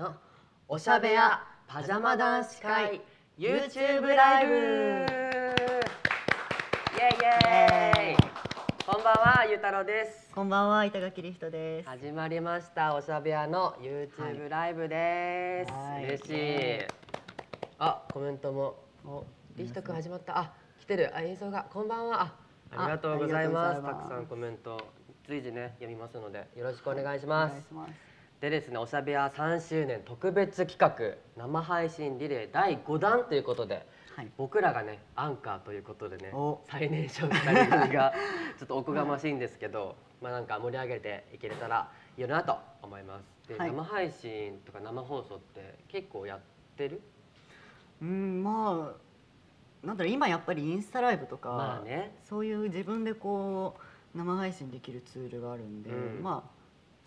のおしゃべやパジャマ男子会 YouTube ライブイエイイエイ。こんばんはゆうたろうです。こんばんは板垣リフトです。始まりましたおしゃべやの YouTube ライブです、はい。嬉しい。あコメントも。おリヒト君始まった。あ来てる。あ映像が。こんばんは。あありがとうございます。たくさんコメント。随時ね読みますのでよろしくお願いしおます、願いします。でですねおしゃべや3周年特別企画生配信リレー第5弾ということではい。僕らがねアンカーということでねお。最年少2人組が ちょっとおこがましいんですけど、まあなんか盛り上げていけれたらいいなと思います。で、はい。生配信とか生放送って結構やってる？うんまあなんだろう今やっぱりインスタライブとか、まあね。そういう自分でこう生配信できるツールがあるんで、うん。まあ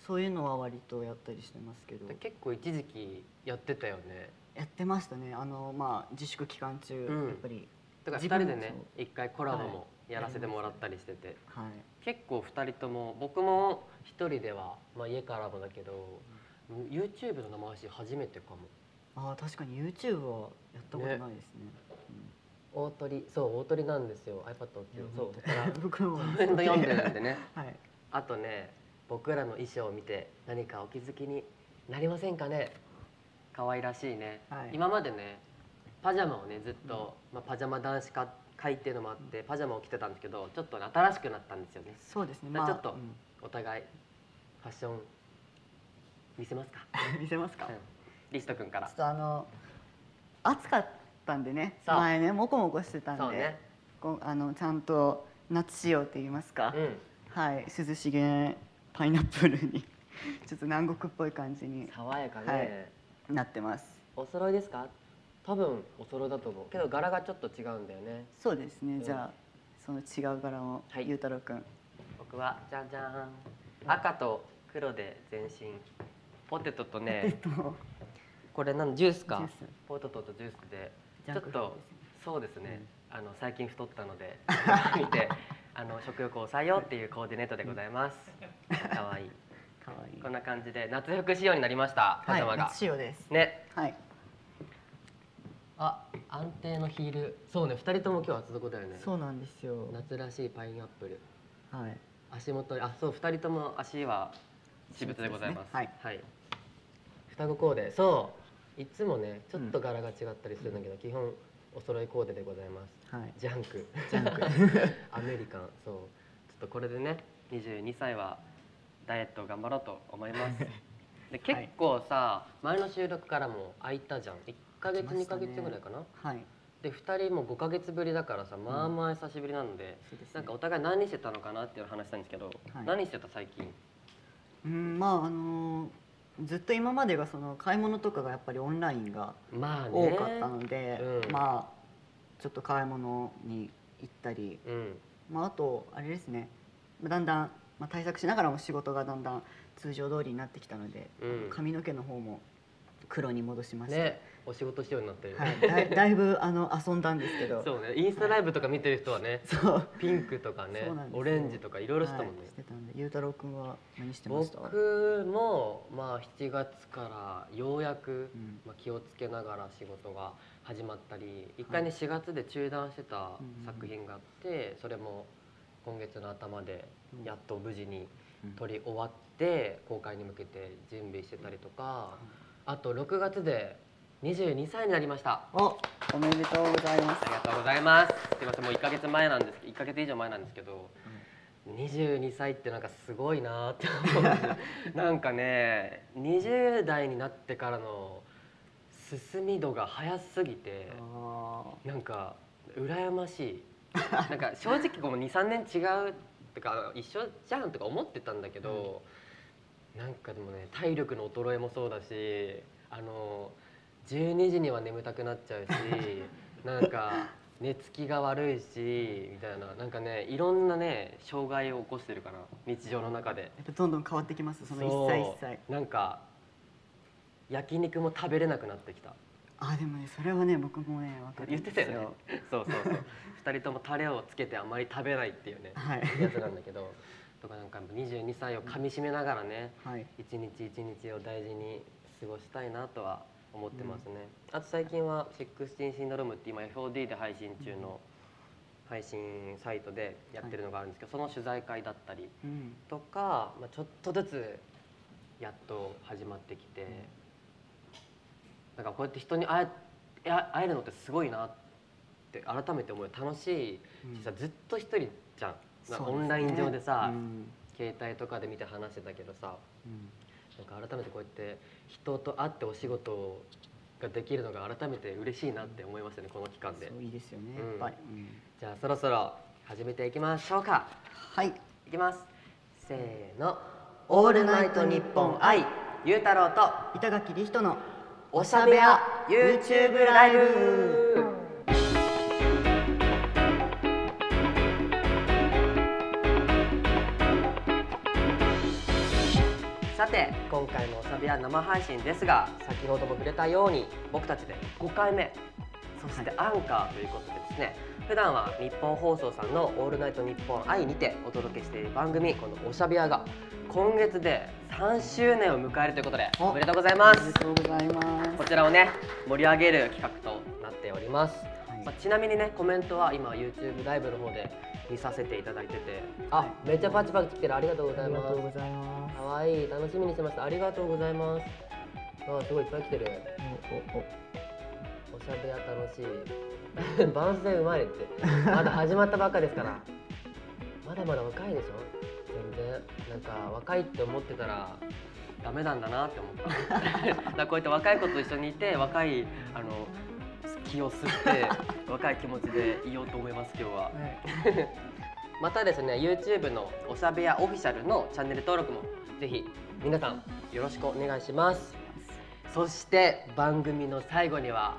そういうのは割とやったりしてますけど。で、結構一時期やってたよね。やってましたね。あのまあ自粛期間中、うん。やっぱり。だから2自分人でね一回コラボもはい。やらせてもらったりしてて、はい。結構2人とも僕も1人では、まあ、家からもだけど、YouTube の生配信初めてかも。ああ確かに。YouTube はやったことないですね。大鳥そう大鳥なんですよ。iPad をうん。そうだからうん 僕も。コメント読んでるんでね。はい。あとね僕らの衣装を見て何かお気づきになりませんかね？可愛らしいね、はい。今までねパジャマをねずっと、まあ、パジャマ男子会っていうのもあってパジャマを着てたんですけどちょっとね新しくなったんですよね。そうですね。ちょっとうん。お互いファッション見せますか、見せますか？うん、リスト君から。ちょっとあの暑かったんでね前ねもこもこしてたんで、ね。こうあのちゃんと夏仕様って言いますか、うん。はい涼しげパイナップルに。ちょっと南国っぽい感じに。爽やかね、はい。なってます。お揃いですか？多分お揃いだと思う。けど柄がちょっと違うんだよね。そうですね、ん。じゃあその違う柄を、はい。ゆうたろうくん。僕はじゃじゃん。赤と黒で全身。ポテトとえっねとこれなんジュースか？ジュース。ポテトとジュースで。ちょっとそうですね、あの最近太ったので。見てあの食欲を抑えようっていうコーディネートでございます。可愛いかわいい。こんな感じで夏服仕様になりました。パジャマが仕様です。ね。はい。あ安定のヒール。そうね二人とも今日は厚底だよね。そうなんですよ。夏らしいパイナップル。はい。足元にあそう二人とも足は私物でございます。私物ですはい、双子コーデ。そう。いつもねちょっと柄が違ったりするんだけど、基本お揃いコーデでございます。はい。ジャンク。ジャンク。アメリカン。そう。ちょっとこれでね22歳はダイエットを頑張ろうと思います。で結構さ、前の収録からも空いたじゃん。1ヶ月2ね。ヶ月ぐらいかな。はい。で2人も5ヶ月ぶりだからさまあまあ久しぶりなので、そうですね。なんかお互い何してたのかなっていう話したんですけど、はい。何してた最近？うんまああのーずっと今までがその買い物とかがやっぱりオンラインがまあね。多かったので、うん。まあちょっと買い物に行ったり、うん。まあ、あとあれですね。まあだんだん、まあ、対策しながらも仕事がだんだん通常通りになってきたので、うん。髪の毛の方も黒に戻しました、ねお仕事しようになって。る、はい、だい だいぶあの遊んだんですけど。そうね。インスタライブとか見てる人はね、そう。ピンクとかねオレンジとかいろいろしてたもんね、はい。してたんでゆうたろうくんは何してました？僕もまあ7月からようやく、うん。まあ、気をつけながら仕事が始まったり一回ね4月で中断してた作品があってそれも今月の頭でやっと無事に撮り終わって公開に向けて準備してたりとかあと6月で22歳になりました。おおめでとうございます。ありがとうございます。すいませんもう1ヶ月前なんです。1ヶ月以上前なんですけど22歳ってなんかすごいなって思う なんかね20代になってからの進み度が早すぎてあなんか羨ましい。なんか正直この23年違うとか一緒じゃんとか思ってたんだけど、なんかでもね体力の衰えもそうだしあの12時には眠たくなっちゃうし なんか寝つきが悪いしみたいな。なんかねいろんなね障害を起こしてるかな日常の中で。やっぱどんどん変わってきますその一歳一歳なんか焼肉も食べれなくなってきた。あでもねそれはね僕もね分かる言ってたよね。そうそうそう。2人ともタレをつけてあまり食べないっていうねはい。やつなんだけどとかなんか22歳をかみしめながらねはい。一日一日を大事に過ごしたいなとは思ってますね、あと最近は「16シンドローム」って今 FOD で配信中の配信サイトでやってるのがあるんですけど、その取材会だったりうん。とか、まあ、ちょっとずつやっと始まってきて、なんかこうやって人に会え会えるのってすごいなって改めて思う。楽しいしさ、ずっと一人じゃん、なんかオンライン上でさ、うん。携帯とかで見て話してたけどさうんなんか改めてこうやって人と会ってお仕事ができるのが改めて嬉しいなって思いましたねこの期間で。そういいですよねうん。やっぱり、うん。じゃあそろそろ始めていきましょうか。はい。いきます。せーの「オールナイトニッポン愛」ゆうたろうと。板垣理人のおしゃべや YouTube ライブ回のおしゃべや生配信ですが先ほども触れたように僕たちで5回目そしてアンカーということでですね普段は日本放送さんの「オールナイトニッポン愛」にてお届けしている番組この「おしゃべや」が今月で3周年を迎えるということでおおめでとうございます。おめでとうございます。こちらをね盛り上げる企画となっております、はい。まあ、ちなみにねコメントは今 YouTube ライブの方で見させていただいてて。あ、はいめっちゃパチパチ来てる。ありがとうございます。ありがとうございます。かわい。い楽しみにしてました。ありがとうございます。あすごいいっぱい来てる。おおお。おしゃべや楽しい。番宣うまいって。まだ始まったばっかですから。まだまだ若いでしょ。全然。なんか若いって思ってたらダメなんだなって思った。だからこうやって若い子と一緒にいて若いあの気を吸って 若い気持ちでいようと思います今日は。はい。またですね YouTube のおしゃべやオフィシャルのチャンネル登録もぜひ皆さんよろしくお願いします。そして番組の最後には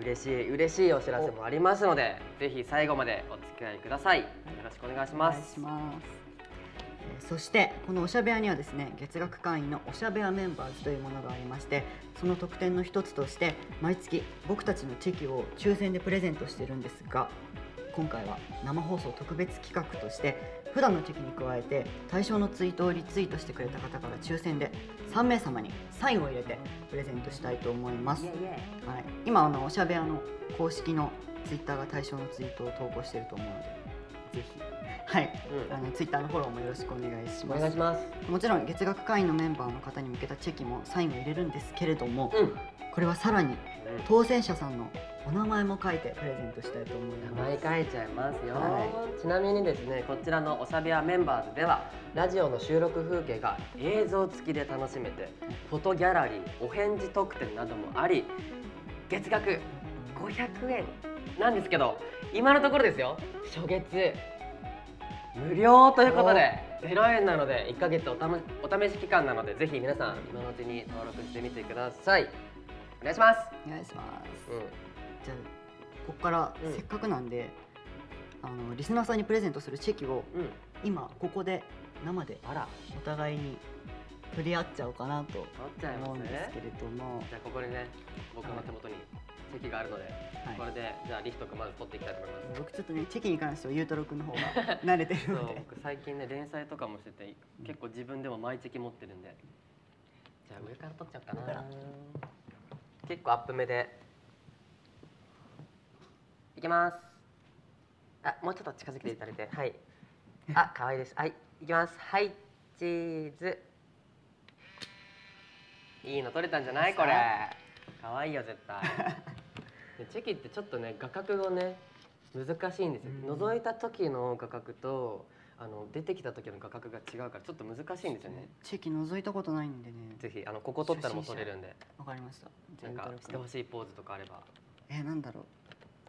嬉しい嬉しいお知らせもありますのでぜひ最後までお付き合いください。よろしくお願いしお願いますしますえーそしてこのおしゃべやにはですね月額会員のおしゃべやメンバーズというものがありましてその特典の一つとして毎月僕たちのチェキを抽選でプレゼントしてるんですが今回は生放送特別企画として普段のチェキに加えて対象のツイートをリツイートしてくれた方から抽選で3名様にサインを入れてプレゼントしたいと思います。はい、今あのおしゃべやの公式のツイッターが対象のツイートを投稿していると思うのでぜひはい、うん。あのツイッターのフォローもよろしくお願いしおます。願いします。もちろん月額会員のメンバーの方に向けたチェキもサインを入れるんですけれども、うん。これはさらに当選者さんのお名前も書いてプレゼントしたいと思い名ます。前書いちゃいますよ、はちなみにですねこちらのおしゃべやメンバーズではラジオの収録風景が映像付きで楽しめてフォトギャラリーお返事特典などもあり月額500円なんですけど今のところですよ。初月無料ということで。0円なので1ヶ月おためお試し期間なのでぜひ皆さん今のうちに登録してみてください。お願いします、お願いします、うん。じゃあここからうん。せっかくなんで、あのリスナーさんにプレゼントするチェキをうん、今ここで生であら。お互いに取り合っちゃおうかなと取っちゃいます思うんですねけれども、じゃあここにね僕の手元に席があるので、はい。これでじゃあリフト君まず取っていきたいと思います。僕ちょっとねチェキに関してはゆうたろうくんの方が 慣れてるそうので僕最近ね連載とかもしてて結構自分でも毎チェキ持ってるんで。じゃあ上から取っちゃおうかな。結構アップ目で。いきます。あもうちょっと近づけていただいて。はい。あ可愛いです。はい。いきます。はいチーズ。いいの取れたんじゃない？これ。可愛いよ絶対。でチェキってちょっとね画角がね難しいんですよ。うん。覗いた時の画角とあの出てきた時の画角が違うからちょっと難しいんですよね。チェキ覗いたことないんでね。ぜひあのここ撮ったらもう撮れるんで。わかりました。なんかしてほしいポーズとかあれば。えなんだろ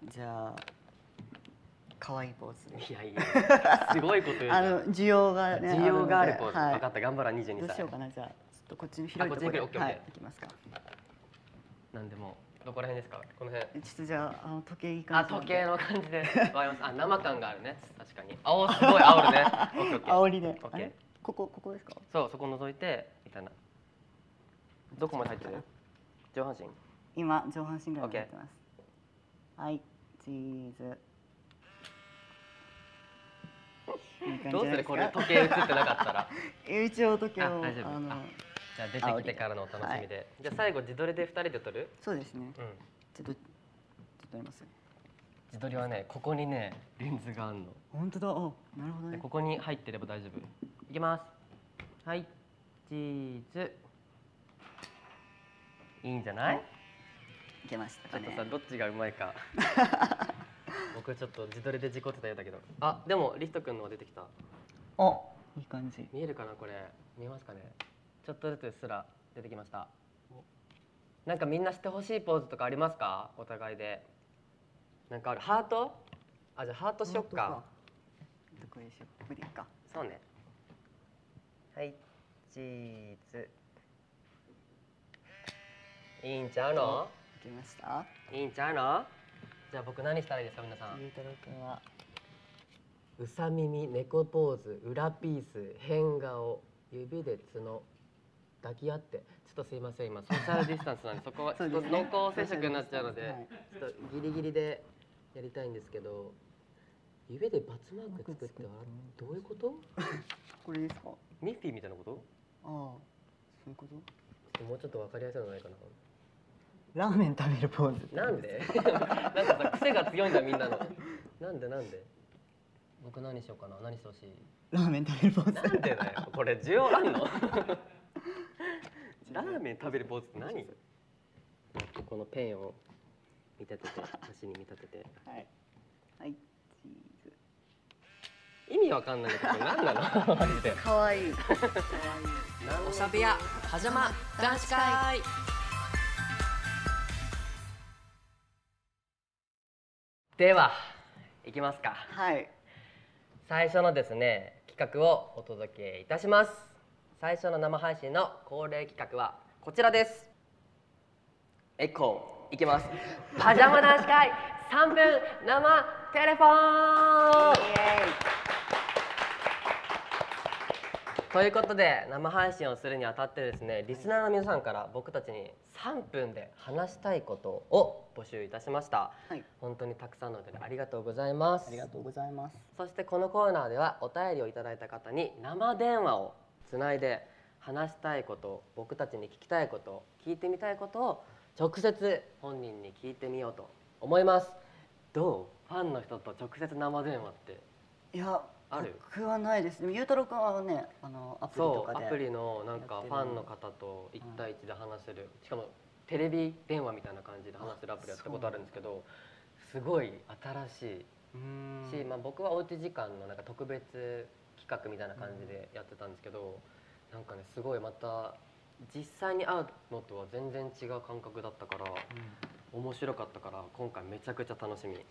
う。じゃあ可愛いポーズ。でいやいやすごいこと言う あの需要がね需要があるポーズ、はい。分かった頑張ら22歳どうしようかな。じゃあちょっとこっちの広いところで。きますか。なんでもどこら辺ですか？この辺。えちょっとじゃああの時計いい感あ時計の感じで。わかりますあ生感があるね。確かに。あおすごい煽るね。オッケーオッケー。煽りで。オッケー。ここここですか？そうそこ覗いてみたいな。どこまで入ってる？上半身。今上半身ぐらい入ってます。はいチーズ。どうする？これ時計映ってなかったら。え一応時計をあ大丈夫。あのあじゃあ出てきてからのお楽しみで、じゃあ最後自撮りで2人で撮る？そうですね。うん。ちょっとちょっと撮ります。自撮りはねここにねレンズがあんの。本当だ。あなるほどね。でここに入ってれば大丈夫。いきます。はい。チーズ。いいんじゃない？いけましたかね。ちょっとさどっちがうまいか。僕ちょっと自撮りで事故ってたようだけど。あでもリヒト君のが出てきた。あいい感じ。見えるかなこれ。見えますかね？ちょっとずつすら出てきました。なんかみんなしてほしいポーズとかありますか？お互いで。なんかある？ハート？あじゃあハートしよっか。どこでしょう？ここでいいか。そうね。はい。チーズ。いいんちゃうの？いけました。いいんちゃうの？じゃあ僕何したらいいですか皆さん？ゆうたろうくんは。うさ耳猫ポーズ裏ピース変顔指で角抱き合ってちょっとすいません今ソーシャルディスタンスなんでそこは ちょっと濃厚接触になっちゃうので、はい。ちょっとギリギリでやりたいんですけど指でバツマーク作ってはどういうこと？これですか？ミッフィーみたいなこと？ああそういうこともうちょっとわかりやすいのないかな。ラーメン食べるポーズ。なんで？なんかさ癖が強いんだみんなの。なんでなんで？僕何しようかな。何してほしい？ラーメン食べるポーズ。なんでだよ。これ需要あんの？ラーメン食べるポーズって何？このペンを見立てて 足に見立てて。はい。はいチーズ。意味わかんないんだけどこれ何なの？マジでかわいい。おしゃべやパジャマ男子会。では行きますか。はい。最初のですね企画をお届けいたします最初の生配信の恒例企画はこちらです。エコーいきます。パジャマ男子会 3分生テレフォン。ということで生配信をするにあたってですねリスナーの皆さんから僕たちに3分で話したいことを募集いたしました。はい。本当にたくさんのお便りありがとうございます。ありがとうございます。そしてこのコーナーではお便りをいただいた方に生電話をつないで話したいこと僕たちに聞きたいこと聞いてみたいことを直接本人に聞いてみようと思います。どう？ファンの人と直接生電話って。いやある？僕はないです。でもゆうたろうくんはねあのアプリとかでそうアプリのなんかファンの方と1対1で話せる。しかもテレビ電話みたいな感じで話せるアプリやったことあるんですけどすごい新しい。し、まあ、僕はおうち時間のなんか特別企画みたいな感じでやってたんですけど、なんかねすごいまた実際に会うのとは全然違う感覚だったからうん。面白かったから今回めちゃくちゃ楽しみ。いや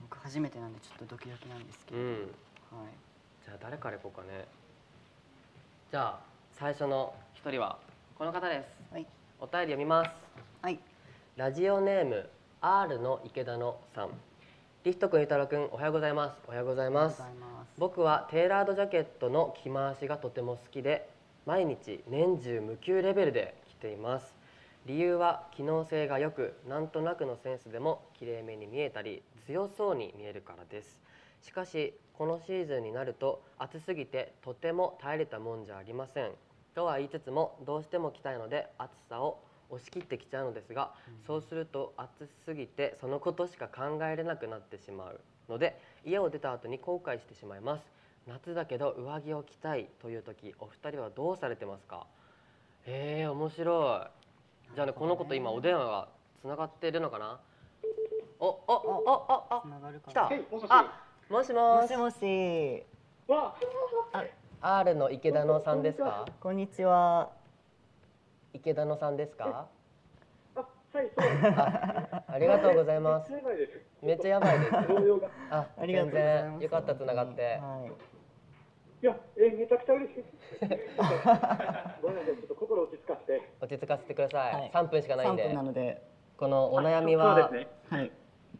僕初めてなんでちょっとドキドキなんですけど、うん。はい。じゃあ誰から行こうかね。じゃあ最初の一人はこの方です。はい。お便り読みます。はい。ラジオネーム R の池田のさん。リフト君ゆうたろう君おはようございます。おはようございます僕はテーラードジャケットの着回しがとても好きで毎日年中無給レベルで着ています。理由は機能性が良くなんとなくのセンスでもきれいめに見えたり強そうに見えるからです。しかしこのシーズンになると暑すぎてとても耐えれたもんじゃありません。とは言いつつもどうしても着たいので暑さを押し切ってきちゃうのですが、そうすると暑すぎてそのことしか考えれなくなってしまうので家を出た後に後悔してしまいます。夏だけど上着を着たいという時お二人はどうされてますか？えー、面白い。じゃあねこの子と今お電話がつながってるのかな？おおおおお来た。なはい、もしもし。あもしもし。もしもし。わ R の池田野さんですか？こんにちは。池田野さんですか？あ、はい、そう。です。あありがとうございますめっちゃやばいです。あありがとうござい全ます。然よかったつながって。はい。いや、えー、めちゃくちゃ嬉しい。です。ごめんなさい、ちょっと心落ち着かせて。落ち着かせてください、はい。3分しかないん3で分なので。このお悩みそはうですね。はい。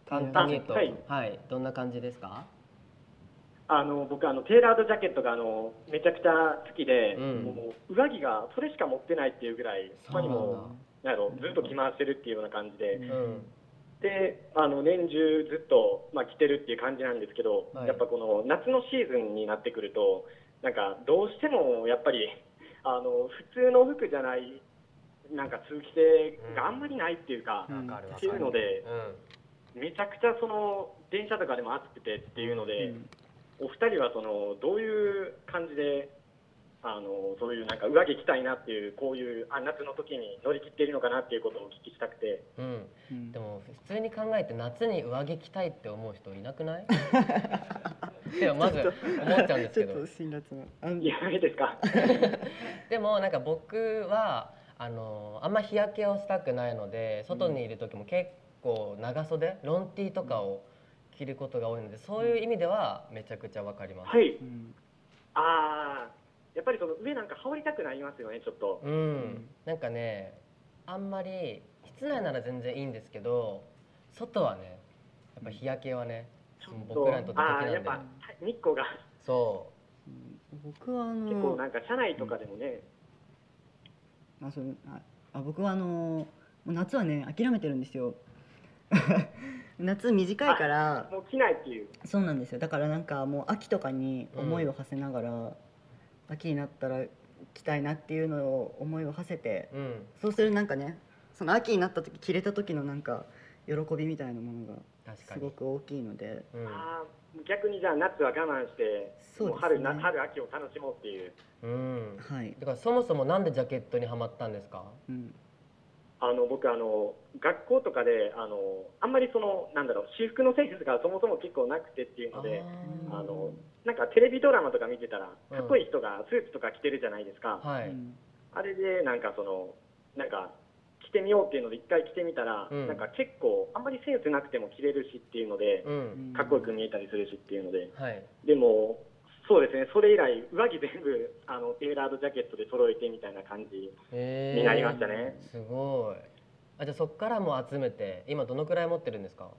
簡単に言うと、あははい。い、どんな感じですか？あの、僕、あの、テーラードジャケットが、あの、めちゃくちゃ好きで、うん。もう上着がそれしか持ってないっていうぐらい、他にそうも、なんやろずっと着回してるっていうような感じで、うんうん、で、あの、年中ずっと、まあ、着てるっていう感じなんですけど、はい。やっぱこの夏のシーズンになってくると、なんか、どうしても、やっぱり、あの普通の服じゃないなんか通気性があんまりないっていうか、うんっていうのでうん。めちゃくちゃその電車とかでも暑くてっていうので、うん。お二人はそのどういう感じであのそういうなんか上着着たいなっていうこういうあ夏の時に乗り切っているのかなっていうことをお聞きしたくて。うん。うんでも普通に考えて夏に上着着たいって思う人いなくない？でもまず思っちゃうんですけど。ちょっと辛辣なあいやいいですか？でもなんか僕はあのあんま日焼けをしたくないので外にいる時も結構長袖ロンティーとかを着ることが多いのでそういう意味ではめちゃくちゃわかります。はい。うん。ああやっぱりその上なんか羽織りたくなりますよねちょっと。うん、なんかねあんまり室内なら全然いいんですけど外はねやっぱ日焼けはねちょっ僕らにとって敵なんで。やっぱ日光が。そう。ん僕はあ結構のなんか車内とかでもね、あそうああ僕はあのもう夏はね諦めてるんですよ。夏短いからもう着ないっていう。そうなんですよ。だからなんかもう秋とかに思いを馳せながら、秋になったら着たいなっていうのを思いを馳せてう、うん、そうするなんかねその秋になった時着れた時のなんか喜びみたいなものがすごく大きいので。うん。ああ逆にじゃあ夏は我慢してそうね。もう春な春秋を楽しもうっていう。うん、はい、だからそもそもなんでジャケットにはまったんですか？うん。あの僕あの学校とかであのあんまりそのなんだろう私服のセンスがそもそも結構なくてっていうのであのなんかテレビドラマとか見てたらうん。かっこいい人がスーツとか着てるじゃないですか、はい、うん。あれでなんかそのなんか着てみようっていうので一回着てみたら、うん。なんか結構あんまりセンスなくても着れるしっていうので、うん。かっこよく見えたりするしっていうので。はい。でもそうですねそれ以来上着全部あのテーラードジャケットで揃えてみたいな感じえーになりましたね、すごい。あじゃあそっからもう集めて今どのくらい持ってるんですか？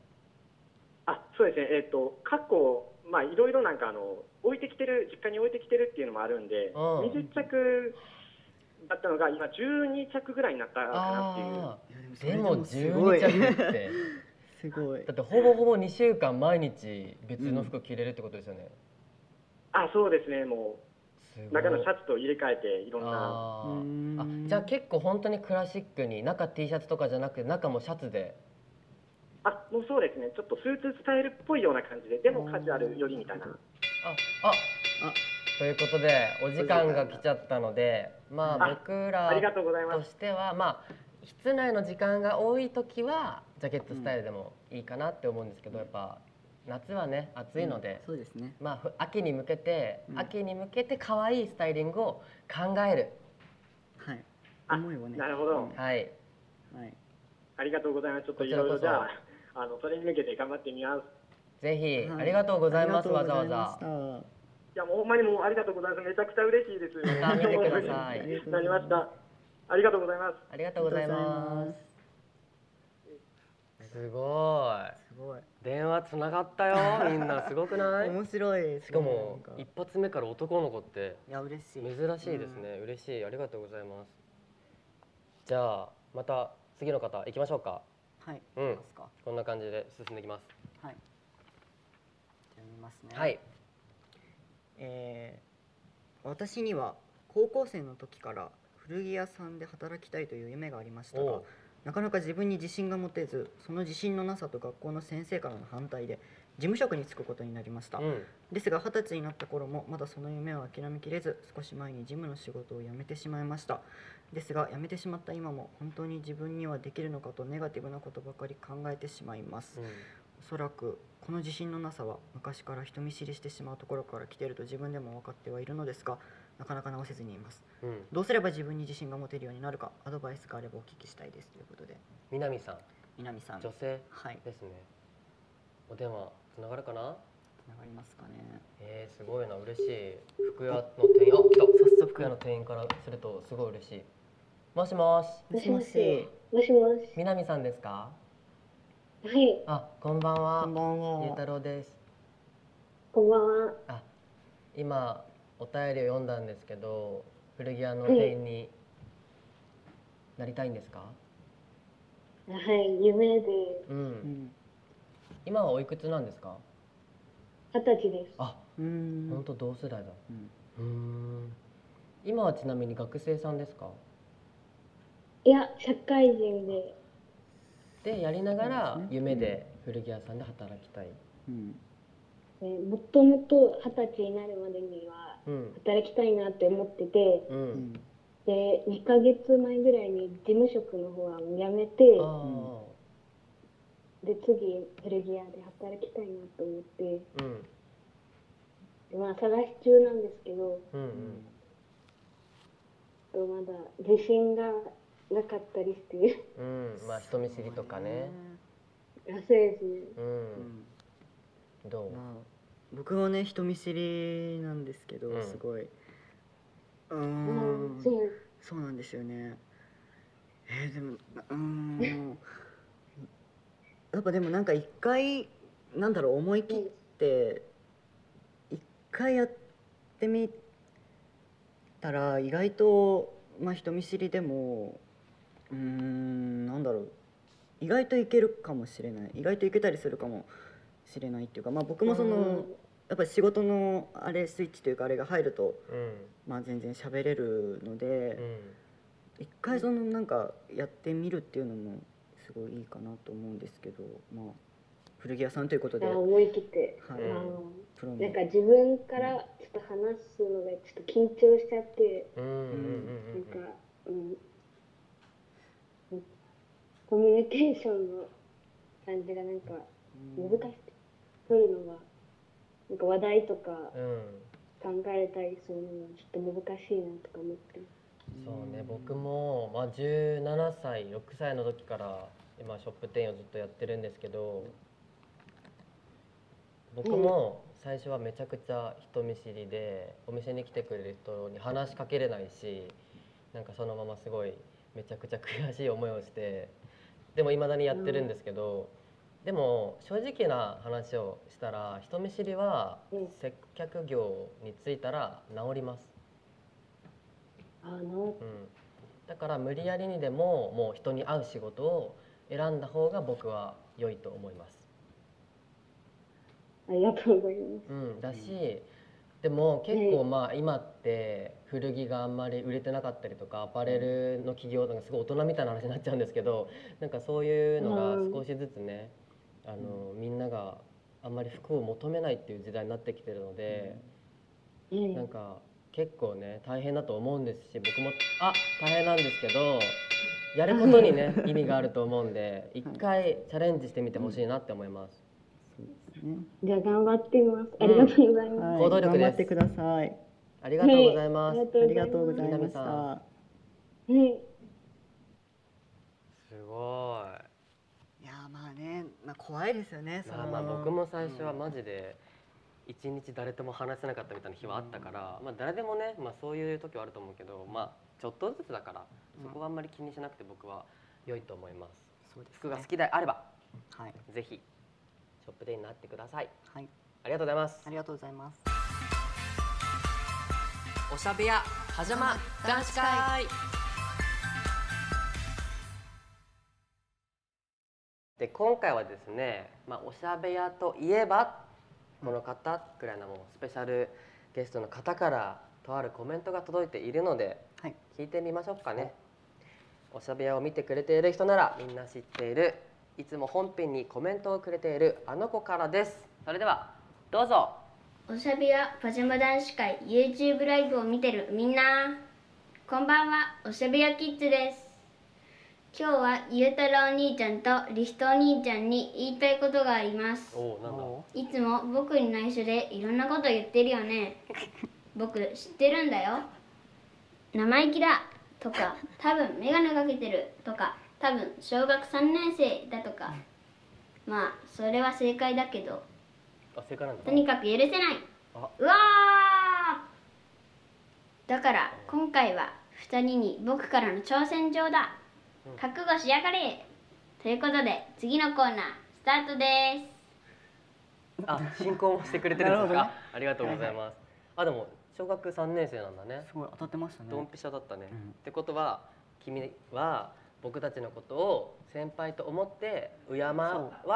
あそうですね。えっ、と過去まあいろいろなんかあの置いてきてる実家に置いてきてるっていうのもあるんで、うん。20着だったのが今12着ぐらいになったかなっていう。でもそれすごい。12着って。すごい。だってほぼほぼ2週間毎日別の服着れるってことですよね、あそうですね。もう中のシャツと入れ替えていろんな。あじゃあ結構本当にクラシックに中 T シャツとかじゃなくて中もシャツであもうそうですね。ちょっとスーツスタイルっぽいような感じで。でもカジュアルよりみたいな。ああ。ということでお時間が来ちゃったのでまああ僕らありがとうございます。としてはまあ室内の時間が多い時はジャケットスタイルでもいいかなって思うんですけど、やっぱ夏はね暑いので、そうですね。まあふ秋に向けて、うん。秋に向けて可愛いスタイリングを考える、はい。あ思いをね。なるほど。うんはい。はい。ありがとうございます。ちょっといろいろじゃああのそれに向けて頑張ってみます。ぜひ、はい。ありがとうございますあわざりがとうござわざ。いやもうほんまにもうありがとうございます。めちゃくちゃ嬉しいです。ま た見てください。ました。ありがとうございます。ありがとうございます。すごす。ごい。い。電話つながったよ。みんなすごくない？面白いしかも一発目から男の子っていや嬉しい。珍しいですね、嬉しい。ありがとうございます。じゃあまた次の方行きましょうかはいうん。こんな感じで進んでいきます。はい。じゃますね。はい。えー私には高校生の時から古着屋さんで働きたいという夢がありましたがなかなか自分に自信が持てずその自信のなさと学校の先生からの反対で事務職に就くことになりました、うん。ですが二十歳になった頃もまだその夢を諦めきれず少し前に事務の仕事を辞めてしまいました。ですが辞めてしまった今も本当に自分にはできるのかとネガティブなことばかり考えてしまいます。うん。おそらくこの自信のなさは昔から人見知りしてしまうところから来ていると自分でも分かってはいるのですがなかなか直せずにいます。うん。どうすれば自分に自信が持てるようになるかアドバイスがあればお聞きしたいです。ということで。南さん。南さん。女性。はい。ですね。お電話つながるかな？つながりますかね。えー、すごいな嬉しい。服屋の店員。あ来た。早速服屋の店員からするとすごい嬉しい。もしもし。もしもし。もしもし。南さんですか？はい、あこんばんは。こんばんゆうたはろうです。こんばんは。あ今お便りを読んだんですけど古着屋の店員になりたいんですか、はい、夢で。うん。うん今はおいくつなんですか？二十歳です。あうーん。本当同世代だ。うん。今はちなみに学生さんですか？いや、社会人で、でやりながら夢で古着屋さんで働きたい、うん。ねもともと二十歳になるまでにはうん。働きたいなって思ってて、う、うん。んで、2ヶ月前ぐらいに事務職の方は辞めて、あで、次、古着屋で働きたいなと思って、あうん。でまあ、探し中なんですけど、うんうん。とまだ自信がなかったりして、うん。まあ人見知りとかね。あそうですね。ううん。んどう？まあ僕はね人見知りなんですけど、うん。すごい。うん。んそう。そうなんですよね。えー、でもうーんやっぱでもなんか一回なんだろう思い切って一回やってみたら意外とまあ人見知りでもうーんなんだろう意外といけるかもしれない。意外といけたりするかもしれないっていうかまあ僕もそのやっぱり仕事のあれスイッチというかあれが入るとうん。まあ全然喋れるので。うん。一回そのなんかやってみるっていうのもすごいいいかなと思うんですけどまあ古着屋さんということで、思い切って、い、うんあのプロのなんか自分からちょっと話すのがちょっと緊張しちゃって、なん。うんか、うん、うんコミュニケーションの感じがなんか難しく取るのがなんか話題とかうん。考えたりするのがちょっと難しいなとか思ってそうね僕も、まあ、17歳6歳の時から今ショップ店員をずっとやってるんですけど僕も最初はめちゃくちゃ人見知りでお店に来てくれる人に話しかけれないしなんかそのまますごいめちゃくちゃ悔しい思いをしてでもいまだにやってるんですけど、でも正直な話をしたら人見知りはう。ん接客業に就いたら治ります。あのうん、だから無理やりにでももう人に会う仕事を選んだ方が僕は良いと思います。ありがとうございます。うん、だしでも結構まあ今って古着があんまり売れてなかったりとかアパレルの企業とかすごい大人みたいな話になっちゃうんですけどなんかそういうのが少しずつねあのみんながあんまり服を求めないっていう時代になってきてるので。うんなんか結構ね大変だと思うんですし僕もあ大変なんですけどやることにね 意味があると思うんで一回チャレンジしてみてほしいなって思います。ねじゃあ頑張ってみます。ありがとうございます。はい、行動力です頑張ってくださいありがとうございます。はいありがとうございましたはい。すごいやまあね、まあ、怖いですよねい。まあまあ僕も最初はマジで一日誰とも話せなかったみたいな日はあったから、まあ誰でもね、まあそういう時はあると思うけど、まあちょっとずつだからそこはあんまり気にしなくて僕は良いと思います。そうですね服が好きであればはいぜひショップ店員になってください。はいありがとうございますあ。りがとうございますおしゃべやはじゃま男子会で今回はですね、まあ、おしゃべやといえばこの方くらいのもうスペシャルゲストの方からとあるコメントが届いているのではい。聞いてみましょうかね。おしゃべやを見てくれている人ならみんな知っているいつも本編にコメントをくれているあの子からです。それではどうぞ。おしゃべやパジャマ男子会 YouTube ライブを見てるみんな。こんばんはおしゃべやキッズです今日はゆうたろうお兄ちゃんとりひとお兄ちゃんに言いたいことがあります。おおなんだ？おいつも僕に内緒でいろんなこと言ってるよね。僕知ってるんだよ。生意気だとか多分眼鏡かけてるとか多分小学3年生だとか。まあそれは正解だけど。あ正解なんだ。とにかく許せない。あ。うわー！だから今回は2人に僕からの挑戦状だ。うん覚悟しやがれということで次のコーナースタートですあ、進行もしてくれてるんですか？ねありがとうございます。あ、でも小学三年生なんだね。すごい当たってましたねドンピシャだったね。うんってことは君は僕たちのことを先輩と思って敬わ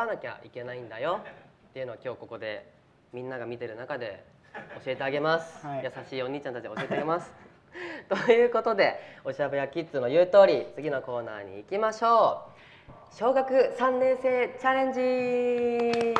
なきゃいけないんだよっていうのを今日ここでみんなが見てる中で教えてあげます。はい優しいお兄ちゃんたち教えてあげます。ということでおしゃべやキッズの言う通り次のコーナーに行きましょう。小学3年生チャレンジ。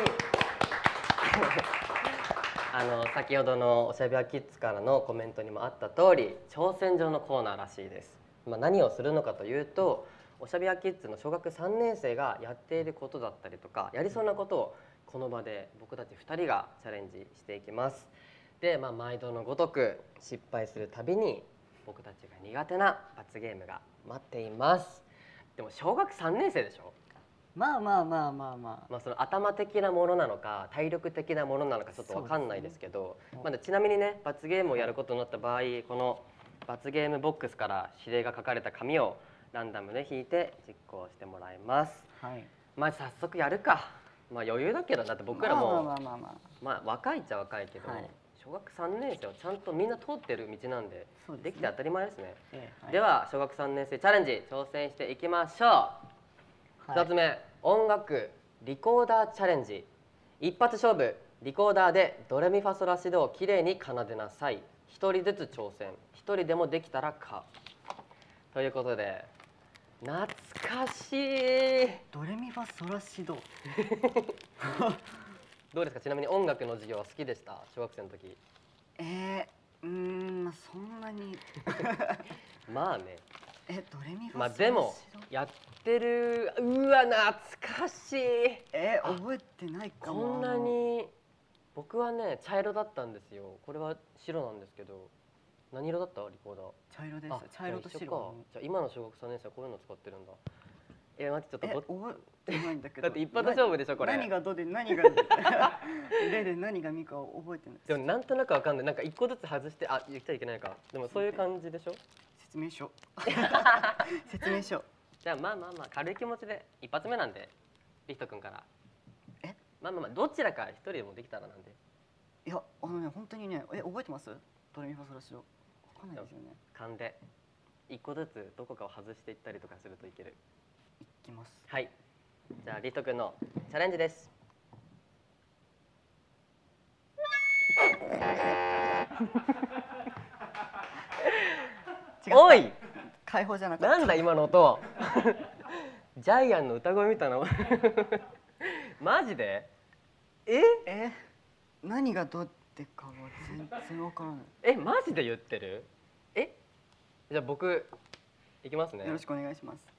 あの先ほどのおしゃべやキッズからのコメントにもあった通り挑戦状のコーナーらしいです、まあ、何をするのかというとおしゃべやキッズの小学3年生がやっていることだったりとかやりそうなことをこの場で僕たち2人がチャレンジしていきます。で、まあ、毎度のごとく失敗するたびに僕たちが苦手な罰ゲームが待っています。でも小学3年生でしょ？まあまあまあまあまあ。まあ、その頭的なものなのか体力的なものなのかちょっと分かんないですけどまだちなみにね罰ゲームをやることになった場合この罰ゲームボックスから指令が書かれた紙をランダムで引いて実行してもらいます。はい。まあ早速やるか。まあ余裕だけどだって僕らも、まあまあまあまあ。まあ若いっちゃ若いけど、はい小学3年生はちゃんとみんな通ってる道なんでですね。できて当たり前ですね。ええでは小学3年生チャレンジ挑戦していきましょう。はい。2つ目音楽リコーダーチャレンジ。一発勝負リコーダーでドレミファソラシドをきれいに奏でなさい。一人ずつ挑戦。一人でもできたらか。ということで懐かしい。ドレミファソラシド どうですか？ちなみに音楽の授業は好きでした？小学生の時。えー、うーんまあそんなに。まあね。えドレミファまあでもやってるうわ懐かしい。えー、覚えてないかも。こんなに。僕はね茶色だったんですよ。これは白なんですけど。何色だった？リコーダー。茶色ですあ茶色と白。か。じゃあ今の小学3年生はこういうの使ってるんだえ待ってちえょっとど覚えてないんだけど。だって一発勝負でしょこれ。何がどで何が。レで何がミか覚えてないでもなんとなくわかんない。なんか一個ずつ外してあ言っちゃいけないか。でもそういう感じでしょ？説明書。説明書。じゃあまあまあまあ軽い気持ちで一発目なんでリヒト君から。え？まあまあまあどちらか一人でもできたらなんで。いやあのね本当にねえ覚えてます？ドレミファソラシドわかんないですよね。勘で一個ずつどこかを外していったりとかするといける。いきます。はい。じゃあリヒト君のチャレンジです。おい！解放じゃなかっなんだ今の音。ジャイアンの歌声みたいな。マジで？え？たえ？何がどうってかは全然わからない。えマジで言ってる？え？じゃあ僕いきますね。よろしくお願いします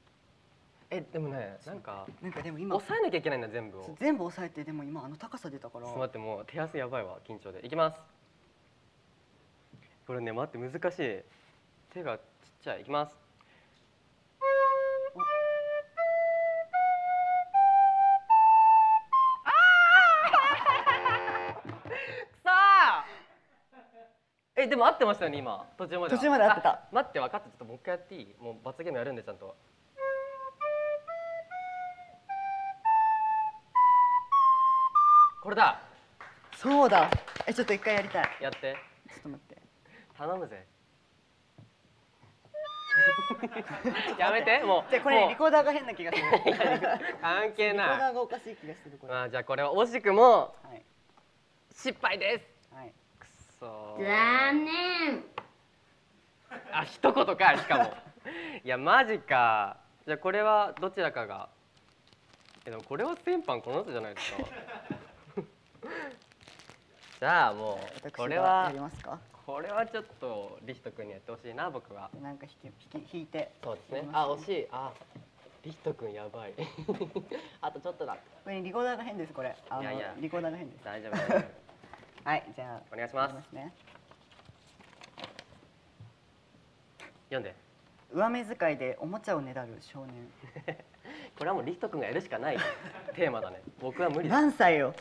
えでもねなんかなんかでも今抑えなきゃいけないんだ全部を。ちょっ全部押さえてでも今あの高さ出たから。と待ってもう手汗やばいわ緊張で。いきます。これね待って難しい。手がちっちゃい。いきます。えでも合ってましたよね今。途中までは。途中まで合ってた。あ待って分かった。ちょっともう一回やっていい？もう罰ゲームやるんでちゃんとこれだ。そうだ。えちょっと一回やりたい。やって。ちょっと待って。頼むぜ。やめてもう。じゃあこれリコーダーが変な気がする。リコー関係ダない。ーがおかしい気がするこれ。まあじゃあこれは惜しくもはい。失敗です。はい。くそー。残念。あ一言かしかも。いやマジか。じゃあこれはどちらかが。えでもこれは先般この人じゃないですか じゃあもう私これがはやりますか？これはちょっとリヒト君にやってほしいな僕は。なんか引き引き引いて。そうですね。やりますあ惜しい。あリヒト君やばい。あとちょっとだ。これリコーダーが変ですこれ。いやいや。リコーダーが変です。大丈夫。はいじゃあ。お願いしますね。読んで。上目遣いでおもちゃをねだる少年これはもうリヒト君がやるしかない。テーマだね。僕は無理何歳よ。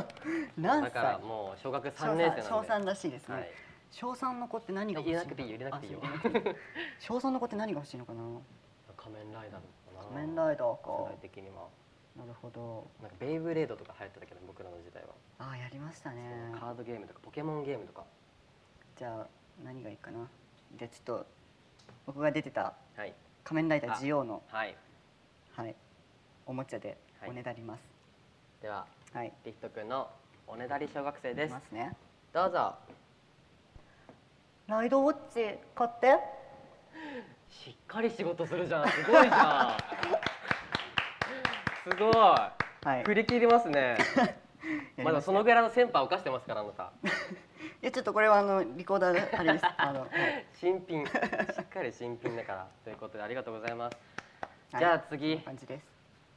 何歳？だからもう小学3年生なんで。小三らしいですね、はい。小三の子って何が欲しいの小三の子って何が欲しいのかな？仮面ライダーのかな？仮面ライダー世か代的には。なるほど。なんかベイブレードとか流行ってたけど僕らの時代は、ああやりましたね。カードゲームとかポケモンゲームとか。じゃあ何がいいかな？じゃあちょっと僕が出てたはい。仮面ライダージオウのはいはいおもちゃではい。おねだります。でははい、リヒト君のおねだり小学生いですね。どうぞ。ライドウォッチ買って。しっかり仕事するじゃん。すごいじゃん。すごい。はい。振り切りますね。まだそのぐらいの先輩犯してますからあなた。いやちょっとこれはあのリコーダーであれです。あの、はい。新品。しっかり新品だから。ということでありがとうございます。はいじゃあ次。感じです。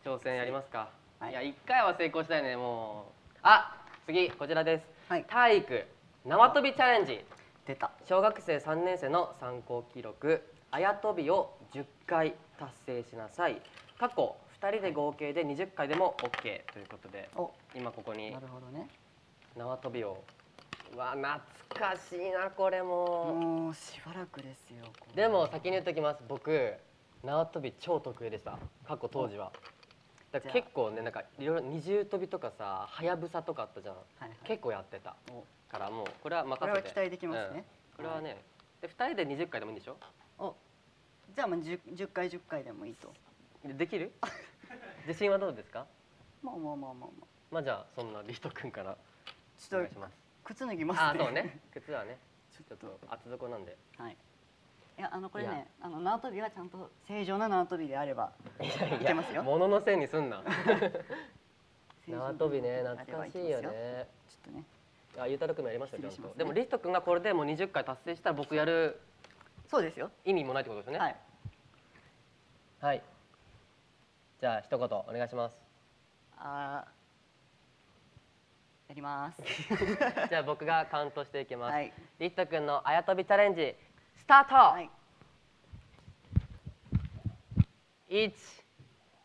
挑戦やりますか、はい。い、や一回は成功したいね。もう。あ次こちらです、はい。体育。縄跳びチャレンジ。出た。小学生3年生の参考記録。あや跳びを10回達成しなさい。過去2人で合計で20回でも OK ということでお。今ここになるほどね。縄跳びを。うわ懐かしいなこれも。もうしばらくですよでも先に言っときます。僕縄跳び超得意でした。過去当時は。だから結構ねなんかいろいろ二重跳びとかさはやぶさとかあったじゃん。はいはい。結構やってた。お。からもうこれは任せて。これは期待できますね。うん。これはねで2人で20回でもいいんでしょ？お。じゃあまあ 10, 10回10回でもいいと。でできる？自信はどうですか？まあまあまあまあまあ。まあじゃあそんなリヒト君からちょっと靴脱ぎますあそうね。靴はね。ちょっと厚底なんで。はいいやあのこれいや。ねあの縄跳びはちゃんと正常な縄跳びであればいけますよ。物のせいにすんな。縄跳びね懐かしいよね。ちょっとね。あゆうたろうくんもやりましたよちゃんと、失礼しますね。でもリヒト君がこれでもう20回達成したら僕やるそうですよ。意味もないってことですよね。はい。はい。じゃあ一言お願いします。あー。やります。じゃあ僕がカウントしていきます、はい。リヒト君のあや跳びチャレンジ。スタート、はい。一、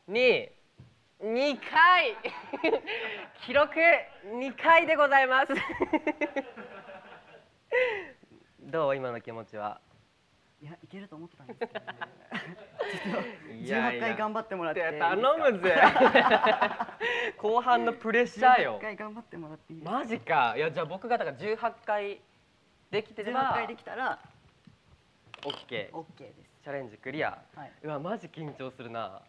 二、二回 記録二回でございます。どう？今の気持ちは？いやいけると思ってたんですけどね。いやい18回や頑張ってもらって。頼かむぜ。後半のプレッシャーよ。18回頑張ってもらっていいマジか。いやじゃあ僕がだから18回できてれば。18回できたら OK オッケーです。チャレンジクリア。はい。うわマジ緊張するな。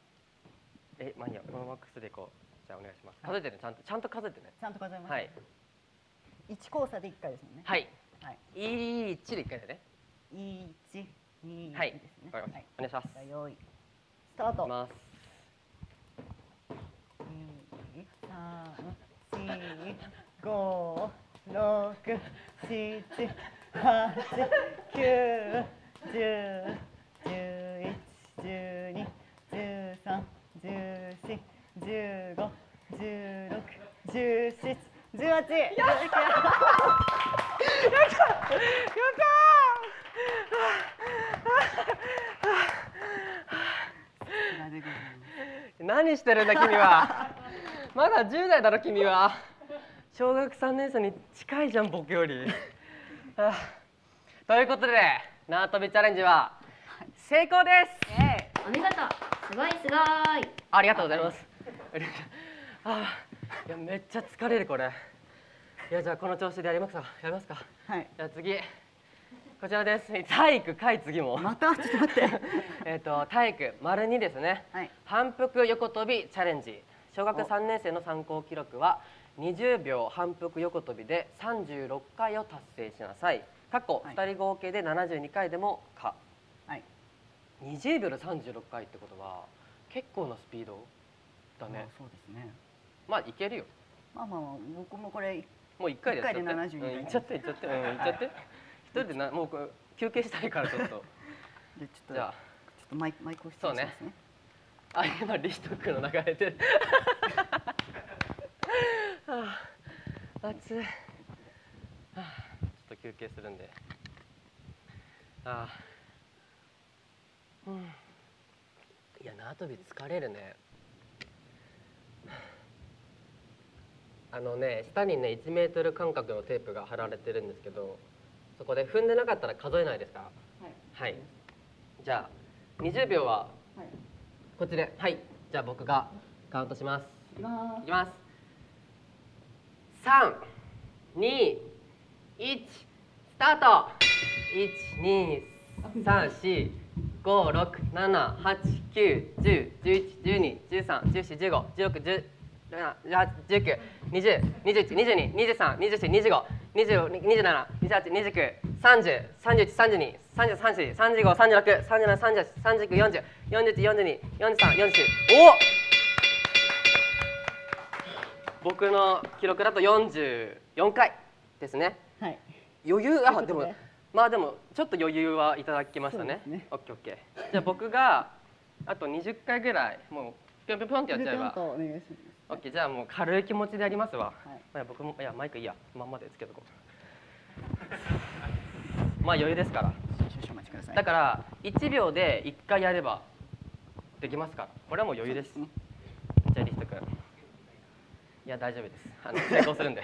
えまあいいやこのマックスでいこうじゃあお願いします。数えてねちゃんとちゃんと数えてね。ちゃんと数えます。はい。1交差で1回ですもんね。はい。はい。1で1回だね。一二はい。わかりました。お願い。しますじゃあ用意スタート。ます。二三四五六七八九十十一十二十三十四十五十六十七十八。や何してるんだ君はまだ10代だろ君は小学3年生に近いじゃん僕よりはあということで縄跳びチャレンジは成功です。お見事。すごいすごい。ありがとうございます。あいやめっちゃ疲れるこれ。いやじゃあこの調子でやりますか。やりますか。はい。じゃあ次。こちらです。体育回次も。また？ちょっと待って。えっと体育丸二ですね。はい。反復横跳びチャレンジ。小学3年生の参考記録は20秒反復横跳びで36回を達成しなさい過去はい。2人合計で72回でも可、はい。20秒で36回ってことは結構なスピードだね。あそうですね。まあいけるよ。まあまあまあ僕もこれもう1回で回で72回。うん、いっちゃっていっちゃって。うんいっちゃって。一人でなもう休憩したいからちょっと。でちょっとじゃあ。ちょっとマイクマイクを失礼しますね。あ今リスト君の流れてるはあ暑い、休憩するんで。ああ。うん。いや縄跳び疲れるね。あのね下にね1メートル間隔のテープが貼られてるんですけどそこで踏んでなかったら数えないですか？はい。はい。じゃあ20秒ははい。こっちではい。じゃあ僕がカウントします。いきまいきます。三二一スタート一二三四五六七八九十十一十二十三十四十五十六十七十八十九二十二十一二十二二十三二十四二十五二十二十七二十八二十九30、31、32、33、34、35、36、37、38、39、40、41、42、43、44。お僕の記録だと44回ですね。はい余裕あでもまあでもちょっと余裕はいただきましたね。ね。オッケーオッケー。じゃあ僕があと20回ぐらいもうぴょんぴょんぴょんってやっちゃえば。ぴょんとお願いします。オッケー。じゃあもう軽い気持ちでやりますわ、はい。まあ、僕もいやマイクいいや。まんまでつけとこう。まあ余裕ですから。だから1秒で1回やればできますから。これはもう余裕です。ですじゃあリスト君。いや大丈夫です。あの成功するんで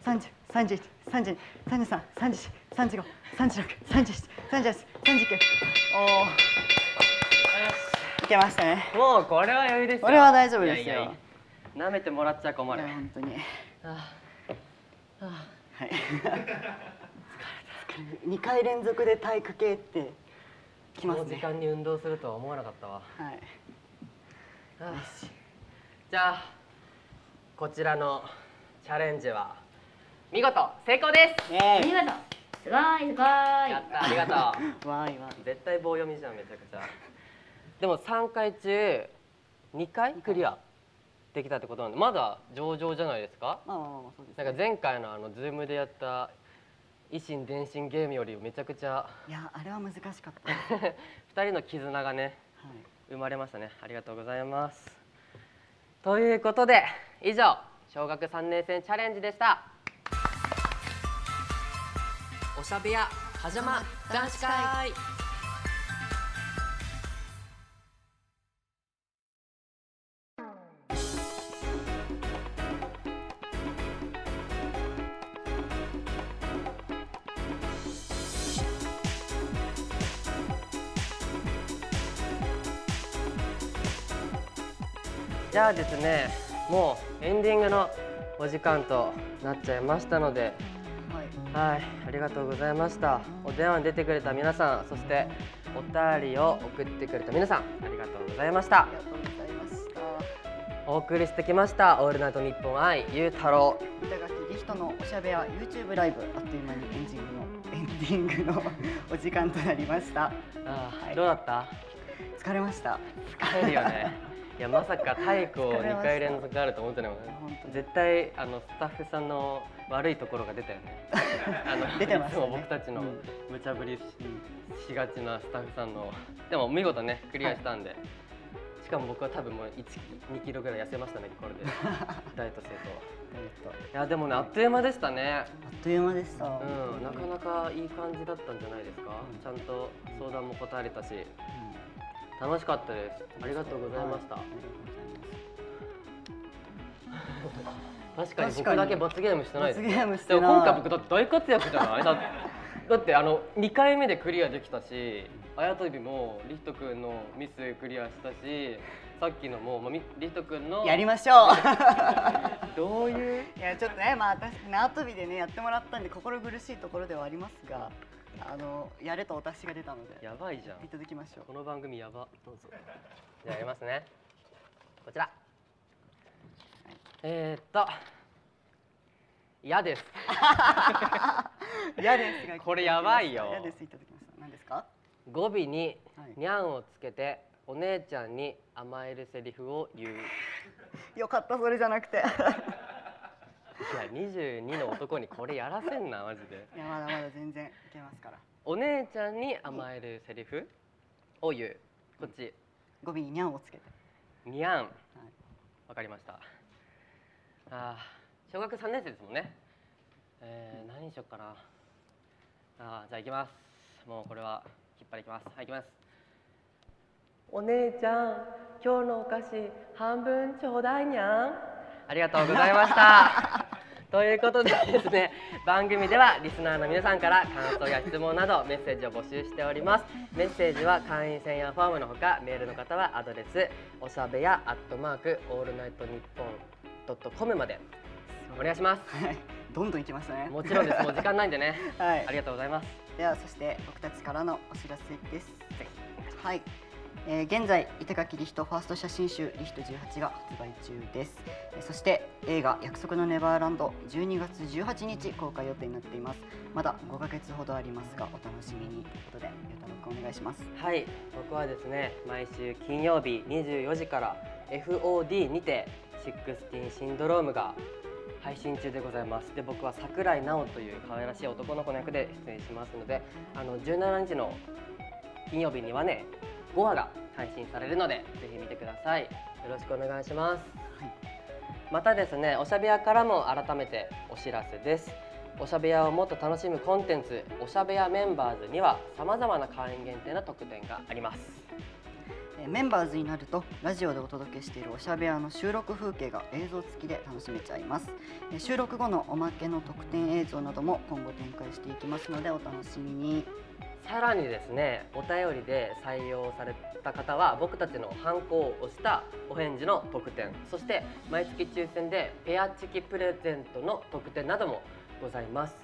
三四五六七八九十十一十二十三十四十五十六十七十八十九二十二十一二十二二十三二十四二十五二十六二十七二十八二十九三十三十一三十二三十三三十四三十五三十六三十七三十八三十九。おー。いけましたね。もうこれは余裕ですよ。これは大丈夫ですよ。いやいや。いや舐めてもらっちゃ困いるや本当に。ああはい。二回連続で体育系ってきますね。間に運動するとは思わなかったわ。はい。あじゃあこちらのチャレンジは見事成功です。イエーイありがとうすごいすごい。やったありがとう。わーいわーい。絶対棒読みじゃんめちゃくちゃ。でも3回中2回クリアできたってことなんでまだ上々じゃないですか？まあまあまあまあそうですなんか前回のあのズームでやった維新伝心ゲームよりめちゃくちゃいやあれは難しかった。はい2人の絆がね生まれましたね。ありがとうございます。ということで以上小学3年生チャレンジでしたおしゃべやはじゃま男子会。じゃあですねもうエンディングのお時間となっちゃいましたのではいはいありがとうございました。お電話に出てくれた皆さんそしてお便りを送ってくれた皆さんありがとうございました。ありがとうございました。お送りしてきました「オールナイトニッポン愛ゆうたろう。板垣リヒトのおしゃべや YouTube ライブあっという間にエンディングの エンディングのお時間となりました」あーはい。どうだった？疲れました。疲れるよね。いやまさか体育を2疲れました回連続あると思ってないもんね絶対あのスタッフさんの悪いところが出たよね。あの出てましたね。いつも僕たちのうん。無茶ぶりししがちなスタッフさんのでも見事ねクリアしたんで、しかも僕は多分もう1 2キロぐらい痩せましたねこれで。ダイエットするといやでもねあっという間でしたね。あっという間でした、うんなかなかいい感じだったんじゃないですか、うん。ちゃんと相談も答えれたし。楽しかったです。ありがとうございました、はい確かに僕だけ罰ゲームしてないです罰ゲームしてでない。も今回僕だって大活躍じゃない？だってだってあの2回目でクリアできたしあやとびもリヒト君のミスクリアしたしさっきのも、まあ、みリヒト君のやりましょう。どういう？いやちょっとねまあ私縄跳びでねやってもらったんで心苦しいところではありますがあのやれとお達しが出たのでやばいじゃん。いただきましょう。この番組やば。どうぞ。じゃあやりますね。こちらえー、っと嫌です。嫌ですが これやばいよ。嫌です。いただきました何ですか？語尾にはい「にゃん」をつけてお姉ちゃんに甘えるセリフを言う。いよかったそれじゃなくて。や22の男にこれやらせんなマジで。いやまだまだ全然いけますから。お姉ちゃんに甘えるセリフを言う。こっち。語尾ににゃんをつけて「にゃん」わかりましたあー小学3年生ですもんね。えー、何にしよっかな。あーじゃあ行きます。もうこれはきっぱりいきます。はい行きます。お姉ちゃん今日のお菓子半分ちょうだいにゃん。ありがとうございました。ということでですね番組ではリスナーの皆さんから感想や質問などメッセージを募集しております。メッセージは会員専用フォームのほかメールの方はアドレスおしゃべやアットマークオールナイトニッポンドットコムまでお願いしますはい。どんどんいきましたねもちろんですもう時間ないんでねはいありがとうございますではそして僕たちからのお知らせですぜはい、えー現在板垣リヒトファースト写真集リヒト18が発売中ですえーそして映画約束のネバーランド12月18日公開予定になっていますまだ5ヶ月ほどありますがお楽しみにということでゆうたろうくんお願いしますはい僕はですね毎週金曜日24時から FOD にて16シンドロームが配信中でございます。で僕は桜井直という可愛らしい男の子の役で出演しますのであの17日の金曜日にはね5話が配信されるのでぜひ見てください。よろしくお願いします。はい。またですねおしゃべやからも改めてお知らせです。おしゃべやをもっと楽しむコンテンツおしゃべやメンバーズにはさまざまな会員限定の特典がありますえメンバーズになるとラジオでお届けしているおしゃべやの収録風景が映像付きで楽しめちゃいます。え収録後のおまけの特典映像なども今後展開していきますのでお楽しみに。さらにですねお便りで採用された方は僕たちのハンコを押したお返事の特典そして毎月抽選でペアチキプレゼントの特典などもございます。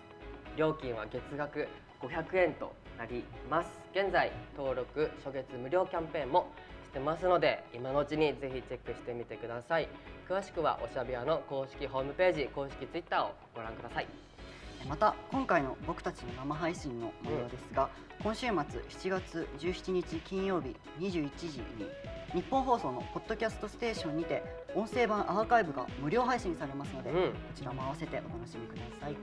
料金は月額500円となります。現在登録初月無料キャンペーンもしてますので今のうちにぜひチェックしてみてください。詳しくはおしゃべやの公式ホームページ公式ツイッターをご覧ください。また今回の僕たちの生配信の模様ですが、今週末7月17日金曜日21時に日本放送のポッドキャストステーションにて音声版アーカイブが無料配信されますので、うん。こちらも合わせてお楽しみください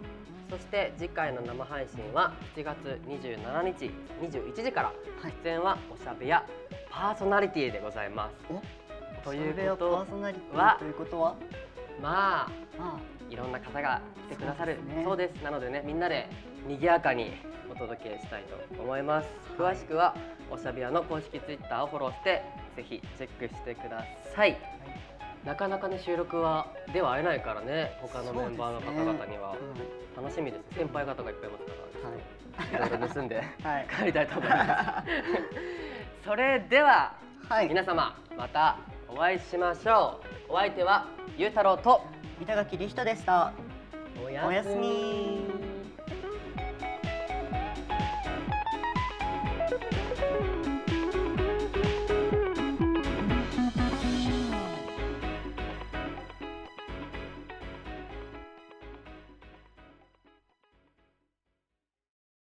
そして次回の生配信は7月27日21時からはい。出演はおしゃべやパーソナリティでございます。お？ということパーソナリテはィということは？まあまいろんな方が来てくださる。そうですね。そうです。なのでねみんなで賑やかにお届けしたいと思います。詳しくはおしゃべやの公式ツイッターをフォローしてぜひチェックしてくださいなかなかね収録はでは会えないからね他のメンバーの方々には。楽しみです。先輩方がいっぱいいますから。いろいろ盗んではい、はい帰りたいと思います。それでははい、皆様またお会いしましょう。お相手はゆうたろうと板垣リヒトでした。おおやすみ